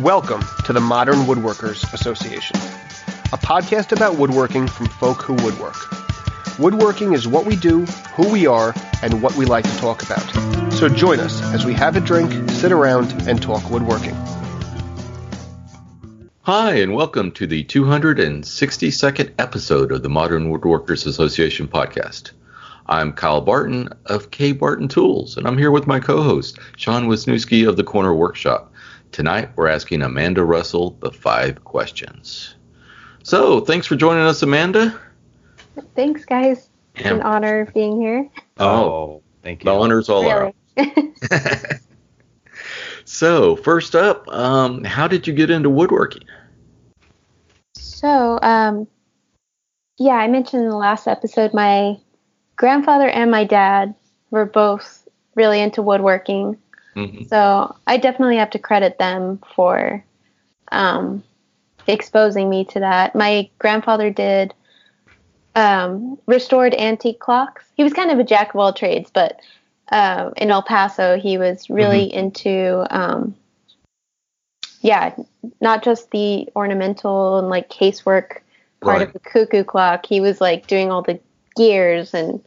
Welcome to the Modern Woodworkers Association, a podcast about woodworking from folk who woodwork. Woodworking is what we do, who we are, and what we like to talk about. So join us as we have a drink, sit around, and talk woodworking. Hi, and welcome to the 262nd episode of the Modern Woodworkers Association podcast. I'm Kyle Barton of K Barton Tools, and I'm here with my co-host Sean Wisniewski of the Corner Workshop. Tonight, we're asking Amanda Russell the five questions. So, thanks for joining us, Amanda. Thanks, guys. It's an honor being here. Oh, thank you. the honor's all Really. ours. So, first up, um, how did you get into woodworking? so, um, yeah, I mentioned in the last episode my grandfather and my dad were both really into woodworking. Mhm. So I definitely have to credit them for um, exposing me to that. My grandfather did um, restored antique clocks. He was kind of a jack of all trades, but uh, in El Paso, he was really into, um, yeah, not just the ornamental and like casework part Right. of the cuckoo clock. He was like doing all the gears and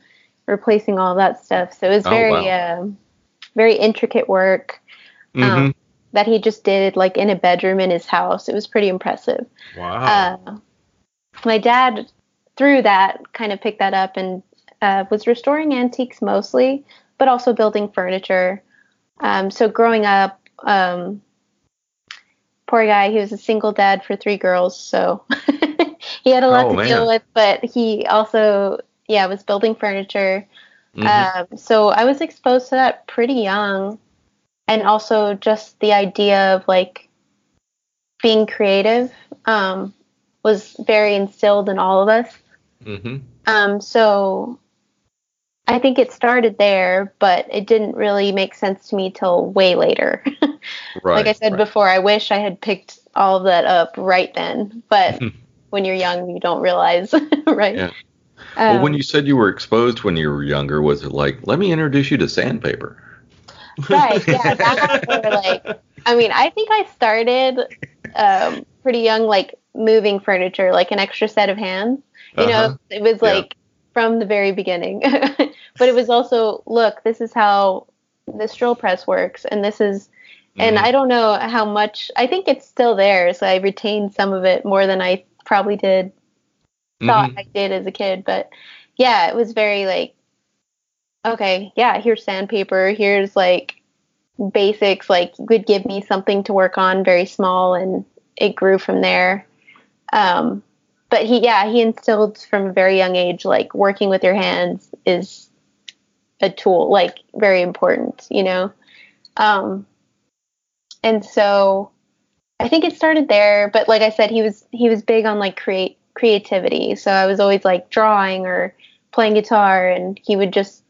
replacing all that stuff. So it was Oh, very, wow. um very intricate work um, that he just did like in a bedroom in his house. It was pretty impressive. Wow. Uh, my dad, through that, kind of picked that up and uh, was restoring antiques mostly, but also building furniture. Um, so growing up, um, poor guy, he was a single dad for three girls, so he had a lot Oh, to deal with. But he also, yeah, was building furniture. Mhm. Um, so I was exposed to that pretty young, and also just the idea of like being creative um, was very instilled in all of us. Mhm. Um, so I think it started there, but it didn't really make sense to me till way later. Right. like I said right. before, I wish I had picked all of that up right then, but when you're young, you don't realize, right? Yeah. Well, when Um, you said you were exposed when you were younger, was it like, let me introduce you to sandpaper? right yeah that like i mean i think i started um pretty young like moving furniture like an extra set of hands you Uh-huh. know it was Yeah. like from the very beginning but it was also look this is how the drill press works and this is and Mhm. i don't know how much i think it's still there so i retained some of it more than i probably did thought Mhm. I did as a kid, but yeah, it was very like, okay, yeah, here's sandpaper, here's like basics, like you could give me something to work on, very small, and it grew from there. Um, but he, yeah, he instilled from a very young age, like working with your hands is a tool, like very important, you know. Um, and so I think it started there, but like I said, he was he was big on like create creativity. So I was always like drawing or playing guitar, and he would just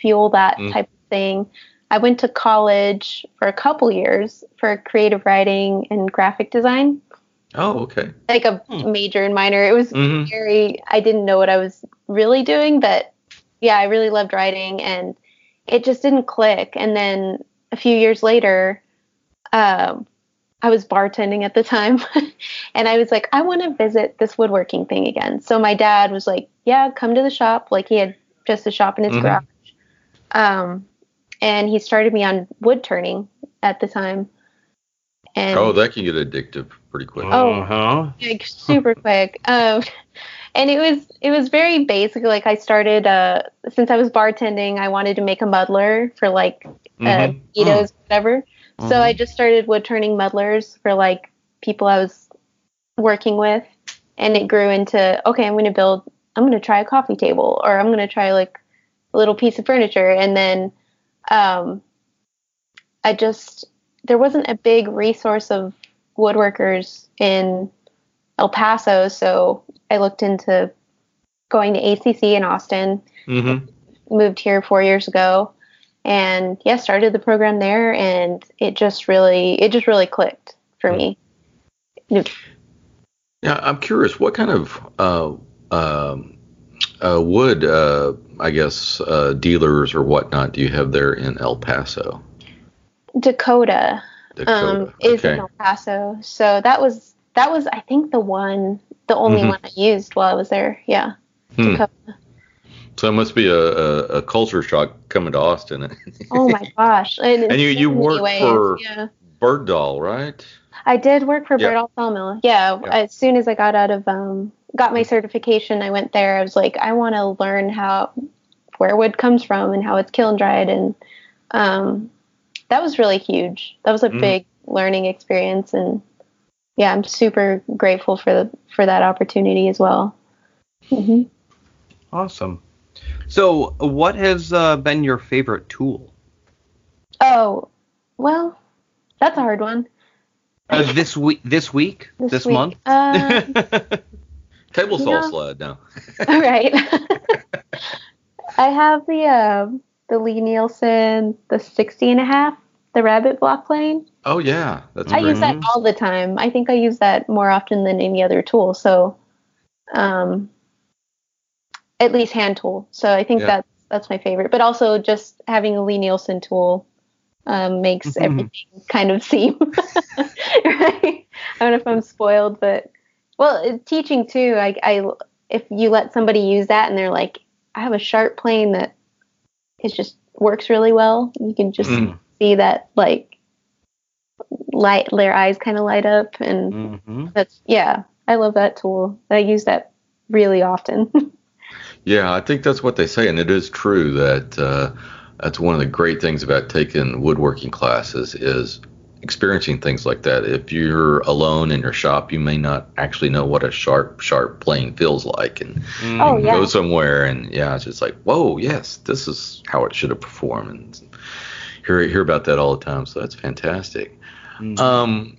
fuel that Mm. type of thing. I went to college for a couple years for creative writing and graphic design, Oh, okay. like a Hmm. major and minor. It was Mhm. very I didn't know what I was really doing, but yeah, I really loved writing and it just didn't click. And then a few years later, um, I was bartending at the time and I was like, I want to visit this woodworking thing again. So my dad was like, Yeah, come to the shop. Like he had just a shop in his Mhm. garage. Um, and he started me on wood turning at the time. And Oh, that can get addictive pretty quick. Oh. Uh-huh. like super quick. Um, and it was it was very basic. Like I started uh, since I was bartending, I wanted to make a muddler for like uh, Mhm. burritos, whatever. So. I just started wood turning muddlers for like people I was working with, and it grew into okay, I'm gonna build. I'm gonna try a coffee table, or I'm gonna try like a little piece of furniture, and then um, I just there wasn't a big resource of woodworkers in El Paso, so I looked into going to ACC in Austin. Mhm. Moved here four years ago, and yeah, started the program there, and it just really it just really clicked for me. Yeah, I'm curious. What kind of uh, um, uh, wood, uh, I guess, uh, dealers or whatnot do you have there in El Paso? Dakota. um, is okay. in El Paso. So that was that was I think the one, the only Mhm. one I used while I was there. Yeah, Hmm. Dakota. So it must be a, a, a culture shock coming to Austin. Oh my gosh! And, And you- you so many work ways, for- Yeah. Berdoll, right? I did work for Yeah. Berdoll Sawmill. Yeah, Yeah. as soon as I got out of um got my certification, I went there. I was like, I want to learn how where wood comes from and how it's kiln dried, and um that was really huge. That was a Mhm. big learning experience, and yeah, I'm super grateful for the for that opportunity as well. hmm Awesome. So, what has uh, been your favorite tool Oh, well, that's a hard one. uh, this week? This week? This This, week, month? uh, Table saw Yeah. sled now. All right. I have the uh, the Lie-Nielsen, the 60 and a half, the rabbet block plane. Oh yeah, that's I great. use that all the time. I think I use that more often than any other tool. So, um, at least hand tool. So I think Yeah. that's that's my favorite. But also just having a Lie-Nielsen tool um, makes Mhm. everything kind of seem right. I don't know if I'm spoiled, but well, teaching too. I, I if you let somebody use that and they're like, I have a sharp plane that is just works really well. You can just Mm. see that like light their eyes kind of light up and hmm that's yeah i love that tool i use that really often Yeah, I think that's what they say, and it is true that uh, that's one of the great things about taking woodworking classes is experiencing things like that. If you're alone in your shop, you may not actually know what a sharp, sharp plane feels like, and Oh, you yeah. go somewhere, and yeah, it's just like, whoa, yes, this is how it should have performed, and hear hear about that all the time. So that's fantastic. Um,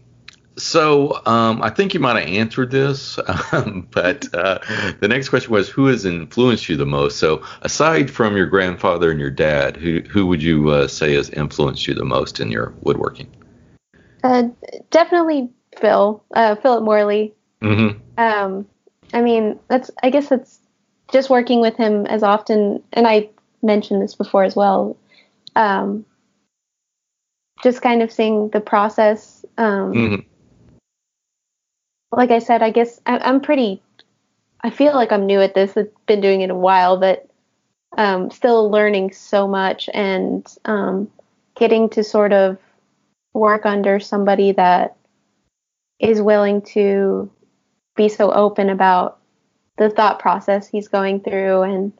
so um, I think you might have answered this, um, but uh, the next question was, who has influenced you the most? So aside from your grandfather and your dad, who who would you uh, say has influenced you the most in your woodworking? uh, definitely phil uh, philip morley Mm-hmm. um, i mean that's i guess it's just working with him as often and i mentioned this before as well um, just kind of seeing the process um, Mhm. Like I said, I guess I, I'm pretty. I feel like I'm new at this. I've been doing it a while, but um, still learning so much and um, getting to sort of work under somebody that is willing to be so open about the thought process he's going through and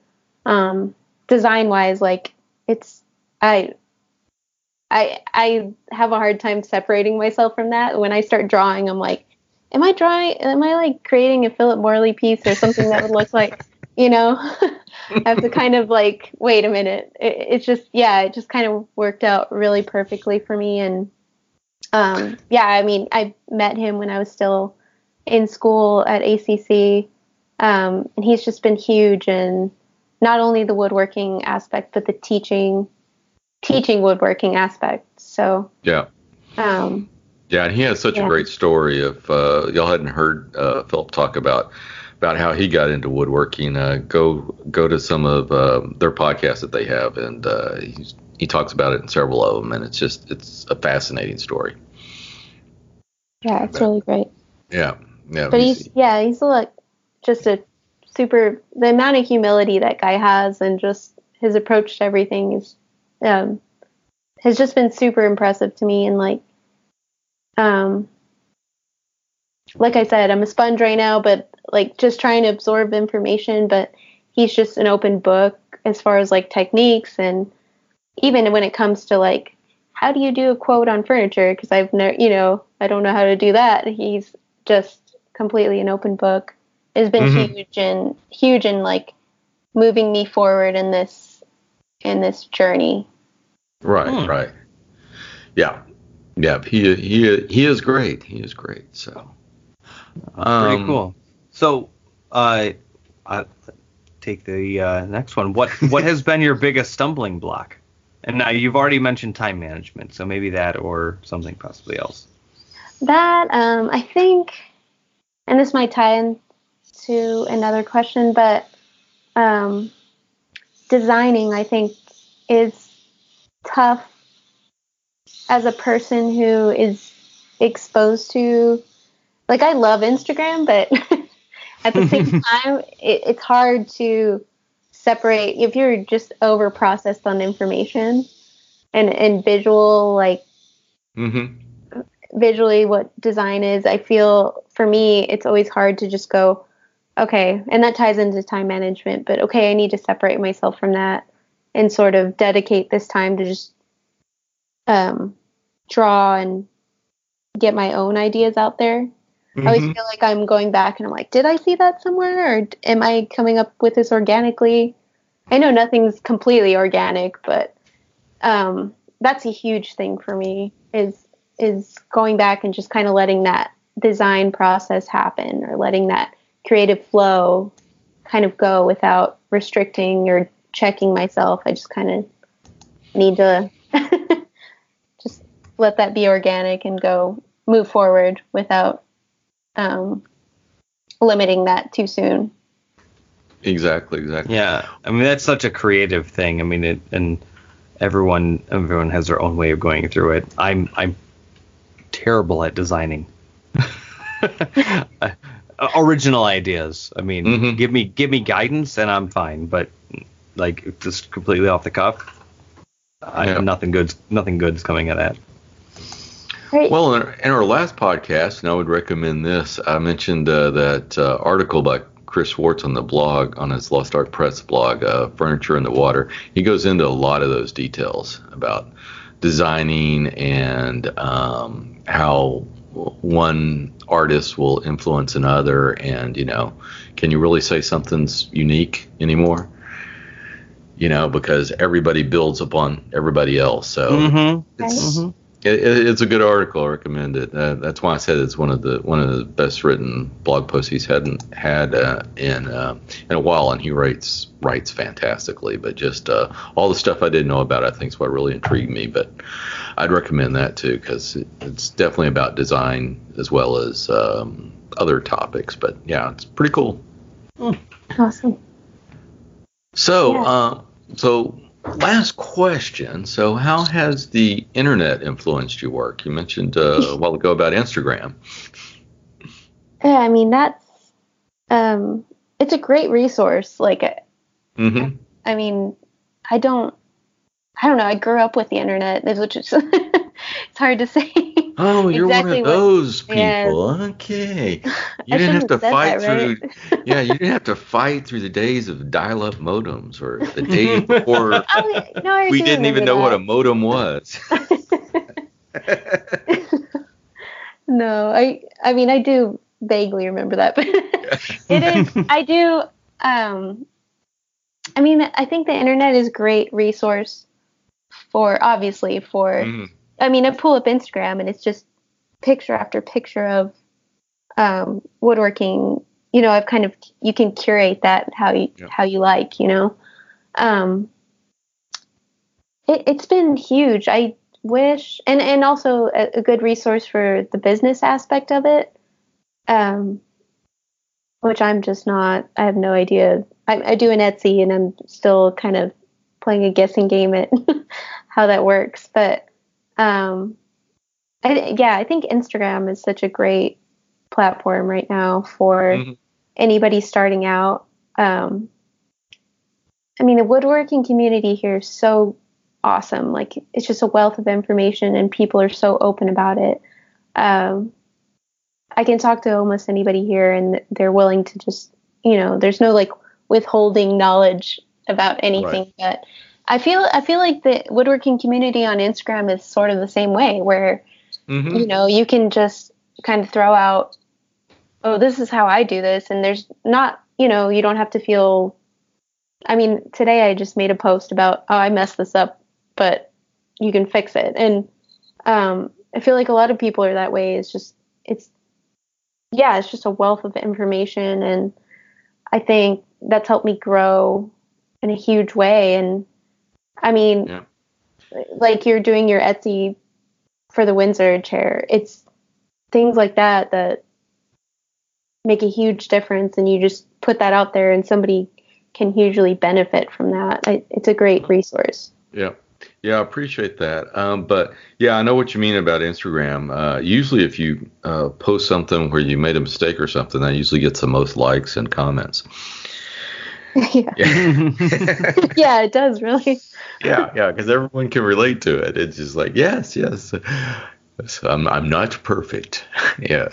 um, design wise, like it's I. I I have a hard time separating myself from that. When I start drawing, I'm like, am I drawing? Am I like creating a Philip Morley piece or something that would look like, you know? I have to kind of like, wait a minute. It, it's just, yeah, it just kind of worked out really perfectly for me. And um, yeah, I mean, I met him when I was still in school at ACC, um, and he's just been huge in not only the woodworking aspect, but the teaching, teaching woodworking aspect. So, Yeah. um, Yeah, and he has such Yeah. a great story. If uh, y'all hadn't heard uh, Philip talk about about how he got into woodworking, uh, go go to some of uh, their podcasts that they have, and uh, he's, he talks about it in several of them, and it's just it's a fascinating story. yeah, it's really great. Yeah, yeah. But he's yeah, he's like just a super. The amount of humility that guy has, and just his approach to everything is, um, has just been super impressive to me. And like, um, like I said, I'm a sponge right now, but like just trying to absorb information. But he's just an open book as far as like techniques and even when it comes to like how do you do a quote on furniture because i've never you know i don't know how to do that he's just completely an open book has been Mhm. huge and huge in like moving me forward in this in this journey right, Hmm. right. Yeah, yeah. He he he is great. He is great. So Pretty Um, cool. So, uh, I take the uh, next one. What what has been your biggest stumbling block? And now you've already mentioned time management, so maybe that or something possibly else. that um i think and this might tie into another question but um designing i think is tough as a person who is exposed to like I love Instagram, but at the same time, it, it's hard to separate if you're just over processed on information and and visual like Mm-hmm. visually what design is. I feel for me, it's always hard to just go, okay, and that ties into time management, but okay, I need to separate myself from that and sort of dedicate this time to just um, draw and get my own ideas out there. I always Mhm. feel like I'm going back and I'm like, did I see that somewhere or am I coming up with this organically? I know nothing's completely organic, but um, that's a huge thing for me is is going back and just kind of letting that design process happen or letting that creative flow kind of go without restricting or checking myself. I just kind of need to let that be organic and go move forward without um, limiting that too soon. Exactly, exactly. Yeah, I mean that's such a creative thing. I mean, it, and everyone everyone has their own way of going through it. I'm I'm terrible at designing Uh, original ideas. I mean, Mhm. give me give me guidance and I'm fine. But like just completely off the cuff, I, Yeah. nothing good's nothing good's coming of that. Right. Well, in our, in our last podcast, and I would recommend this, I mentioned uh, that uh, article by Chris Schwarz on the blog, on his Lost Art Press blog, uh, Furniture in the Water. He goes into a lot of those details about designing and um, how one artist will influence another, and, you know, can you really say something's unique anymore? You know, because everybody builds upon everybody else. So Mm-hmm. it's Mhm. It, it- it's a good article. I recommend it. Uh, that's why I said it's one of the one of the best written blog posts he's hadn't had uh, in uh, in a while, and he writes writes fantastically. But just uh, all the stuff I didn't know about, I think is what really intrigued me. But I'd recommend that too because it, it's definitely about design as well as um, other topics. But yeah, it's pretty cool. Awesome. So, Yeah. uh, so last question. So, how has the internet influenced your work? You mentioned uh, a while ago about Instagram. Yeah, I mean that's um it's a great resource. Like I- Mm-hmm. I mean, I don't I don't know, I grew up with the internet, which is it's hard to say. Oh, you're Exactly one of those people. Yes. Okay. You didn't have to have fight that, through. right? yeah, you didn't have to fight through the days of dial-up modems or the days before Oh, no, we didn't even know remember what a modem was. No, I I mean I do vaguely remember that, but it is I do um I mean I think the internet is great resource for obviously for Mhm. I mean I pull up Instagram and it's just picture after picture of um woodworking. You know I've kind of you can curate that how you Yeah. how you like you know? Um it, it's been huge. I wish and and also a, a good resource for the business aspect of it um which I'm just not I have no idea. I, I do an Etsy and I'm still kind of playing a guessing game at how that works but um I, yeah I think Instagram is such a great platform right now for Mhm. anybody starting out um I mean the woodworking community here is so awesome like it's just a wealth of information and people are so open about it um I can talk to almost anybody here and they're willing to just, you know, there's no like withholding knowledge about anything. But I feel I feel like the woodworking community on Instagram is sort of the same way where, Mhm. you know, you can just kind of throw out, oh, this is how I do this. And there's not, you know, you don't have to feel I mean, today I just made a post about, oh, I messed this up, but you can fix it. And um, I feel like a lot of people are that way. It's just, it's, yeah, it's just a wealth of information. And I think that's helped me grow in a huge way. And I mean, Yeah. like you're doing your Etsy for the Windsor chair, it's things like that that make a huge difference. And you just put that out there and somebody can hugely benefit from that. I, it's a great resource. Yeah. Yeah, I appreciate that. Um, but yeah, I know what you mean about Instagram. Uh, usually, if you uh, post something where you made a mistake or something, that usually gets the most likes and comments. Yeah. yeah, it does really. yeah, yeah, because everyone can relate to it. It's just like, yes, yes, so I'm I'm not perfect. yeah,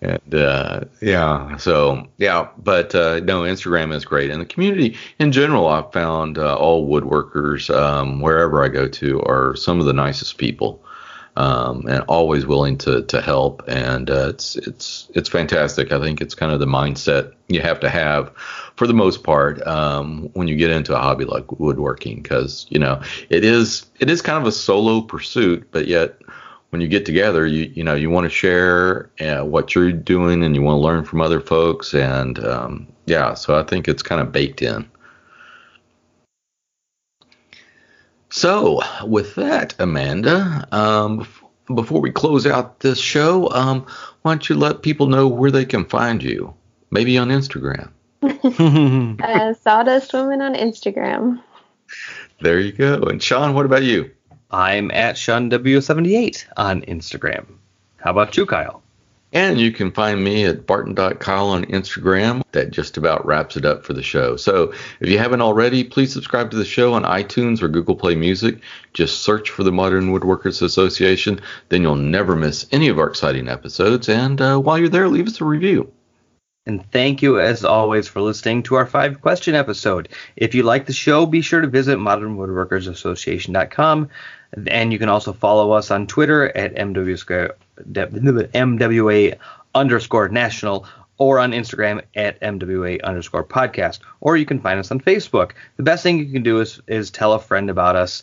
and uh, yeah, so yeah, but uh, no, Instagram is great, and the community in general, I've found uh, all woodworkers um, wherever I go to are some of the nicest people. Um, and always willing to to help, and uh, it's it's it's fantastic. I think it's kind of the mindset you have to have for the most part um, when you get into a hobby like woodworking, because you know it is it is kind of a solo pursuit, but yet when you get together, you you know you want to share uh, what you're doing and you want to learn from other folks, and um, yeah, so I think it's kind of baked in. So with that, Amanda, um, before we close out this show, um, why don't you let people know where they can find you? Maybe on Instagram. uh, Sawdust Woman on Instagram. There you go. And Sean, what about you? I'm at SeanW78 on Instagram. How about you, Kyle? And you can find me at barton.kyle on Instagram. That just about wraps it up for the show. So if you haven't already, please subscribe to the show on iTunes or Google Play Music. Just search for the Modern Woodworkers Association. Then you'll never miss any of our exciting episodes. And uh, while you're there, leave us a review. And thank you, as always, for listening to our five question episode. If you like the show, be sure to visit modernwoodworkersassociation.com. And you can also follow us on Twitter at MW MWA underscore national or on Instagram at MWA underscore podcast. Or you can find us on Facebook. The best thing you can do is, is tell a friend about us.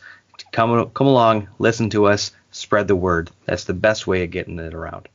Come, come along, listen to us, spread the word. That's the best way of getting it around.